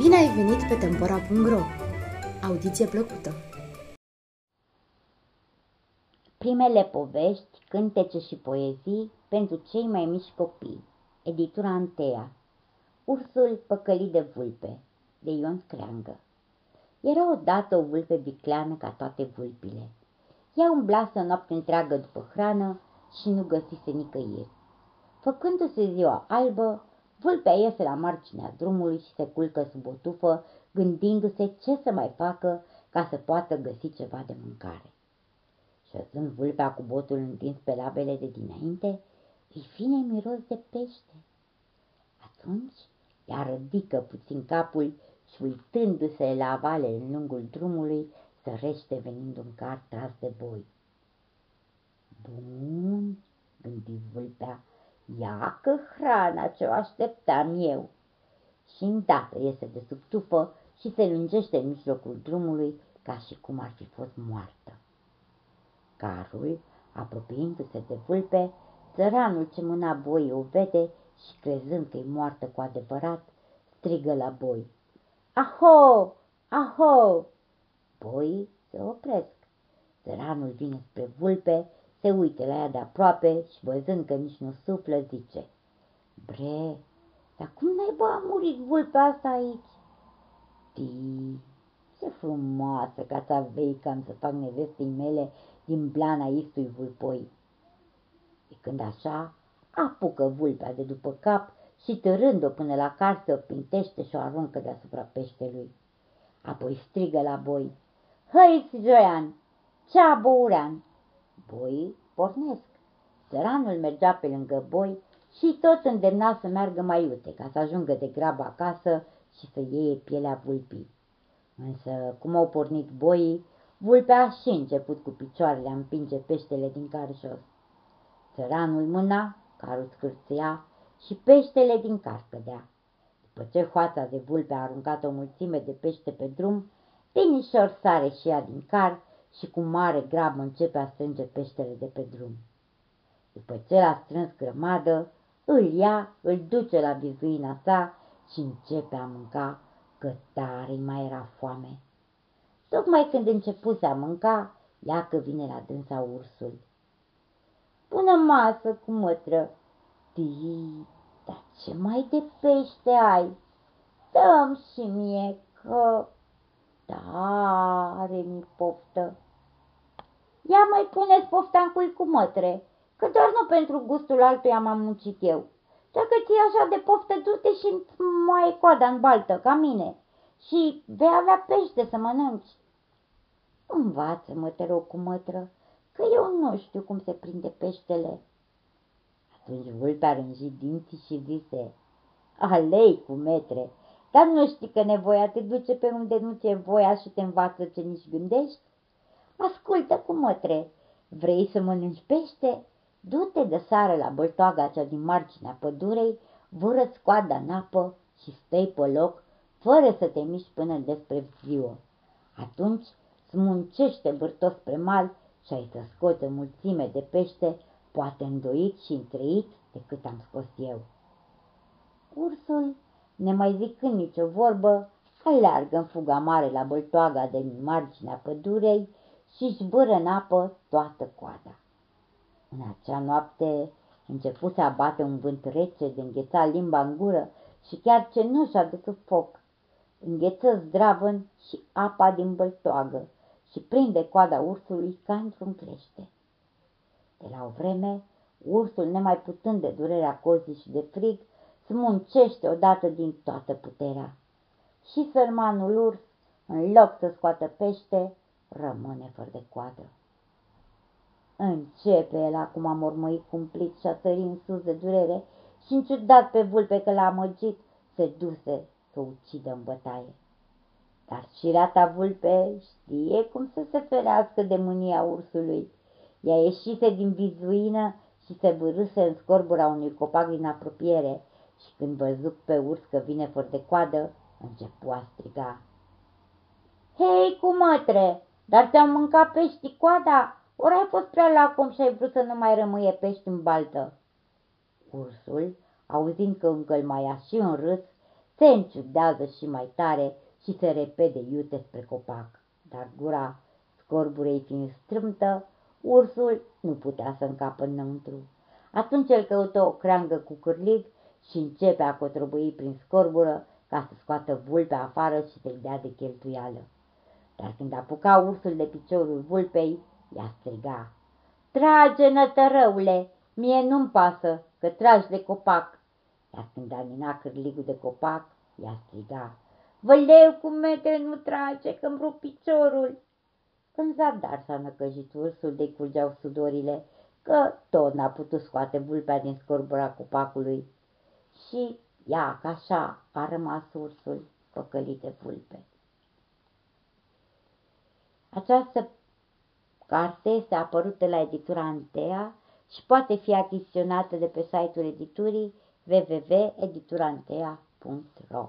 ai venit pe Tempora.ro! Audiție plăcută! Primele povești, cântece și poezii pentru cei mai mici copii. Editura Antea. Ursul păcălit de vulpe, de Ion Screangă. Era odată o vulpe vicleană ca toate vulpile. Ea umblase o noapte întreagă după hrană și nu găsise nicăieri. Făcându-se ziua albă, vulpea iese la marginea drumului și se culcă sub o tufă, gândindu-se ce să mai facă ca să poată găsi ceva de mâncare. Șezând vulpea cu botul întins pe labele de dinainte, îi vine miros de pește. Atunci ea rădică puțin capul și uitându-se la vale în lungul drumului, sărește venind un car tras de boi. Bun, gândi vulpea, ia că hrana ce o așteptam eu. Și îndată iese de sub tufă și se lungește în mijlocul drumului ca și cum ar fi fost moartă. Carul, apropiindu-se de vulpe, țăranul ce mâna boi o vede și crezând că e moartă cu adevărat, strigă la boi. Aho! Aho! Boii se opresc. Țăranul vine spre vulpe, se uită la ea de aproape și văzând că nici nu suflă, zice Bre, dar cum naiba a murit vulpea asta aici? Tii, ce frumoasă ca să vei cam să fac nevestei mele din blana istui vulpoi. E când așa, apucă vulpea de după cap și târând-o până la carte, o pintește și o aruncă deasupra peștelui. Apoi strigă la boi, Hăiți, Joian, cea bourean! Boii pornesc. Țăranul mergea pe lângă boi și tot îndemna să meargă mai iute, ca să ajungă de grabă acasă și să iei pielea vulpii. Însă, cum au pornit boii, vulpea și început cu picioarele a împinge peștele din car jos. Țăranul mâna, carul scârția și peștele din car cădea. După ce hoața de vulpe a aruncat o mulțime de pește pe drum, Tinișor sare și ea din car și cu mare grabă începe a strânge peștele de pe drum. După ce l-a strâns grămadă, îl ia, îl duce la bizuina sa și începe a mânca, că tare mai era foame. Tocmai când începuse a mânca, ia că vine la dânsa ursul. Bună masă cu mătră! Tii, dar ce mai de pește ai? Dăm și mie că... Tare mi poftă. Ia mai puneți pofta în cui cu mătre, că doar nu pentru gustul altuia m-am muncit eu. Dacă ți așa de poftă, du-te și mai coada în baltă, ca mine, și vei avea pește să mănânci. Învață-mă, te rog, cu mătră, că eu nu știu cum se prinde peștele. Atunci vulpea rânji dinții și zise, Alei cu metre, dar nu știi că nevoia te duce pe unde nu ți-e voia și te învață ce nici gândești? Ascultă cu mătre, vrei să mănânci pește? Du-te de sară la băltoaga cea din marginea pădurei, vâră coada în apă și stai pe loc, fără să te miști până despre ziua. Atunci smuncește bârtos spre mal și ai să scoți o mulțime de pește, poate îndoit și întreit decât am scos eu. Ursul, nemai zicând nicio vorbă, aleargă în fuga mare la băltoaga de marginea pădurei și zbâră în apă toată coada. În acea noapte început să abate un vânt rece de îngheța limba în gură și chiar ce nu și-a dus foc. Îngheță zdravăn și apa din băltoagă și prinde coada ursului ca într-un crește. De la o vreme, ursul, nemai putând de durerea cozii și de frig, smuncește odată din toată puterea. Și sărmanul urs, în loc să scoată pește, rămâne fără de coadă. Începe el acum a mormăi cumplit și a sări în sus de durere și înciudat pe vulpe că l-a amăgit, se duse să ucidă în bătaie. Dar rata vulpe știe cum să se ferească de mânia ursului. Ea ieșise din vizuină și se vârâse în scorbura unui copac din apropiere și când văzut pe urs că vine fără de coadă, începu a striga. Hei, cu mătre, dar te-am mâncat pești coada? Ori ai fost prea lacom și ai vrut să nu mai rămâie pești în baltă? Ursul, auzind că încă îl mai și în râs, se înciudează și mai tare și se repede iute spre copac. Dar gura scorburei fiind strâmtă, ursul nu putea să încapă înăuntru. Atunci el căută o creangă cu cârlig și începe a cotrobui prin scorbură ca să scoată vulpea afară și să-i dea de cheltuială. Dar când apuca ursul de piciorul vulpei, ea striga. Trage, nătărăule, mie nu-mi pasă că tragi de copac. Iar când amina cârligul de copac, ea striga. Văleu cu metre nu trage că-mi rup piciorul. În zadar s-a năcăjit ursul de curgeau sudorile, că tot n-a putut scoate vulpea din scorbura copacului. Și ia ca așa a rămas ursul păcălit de vulpe. Această carte este apărută la editura Antea și poate fi achiziționată de pe site-ul editurii www.editurantea.ro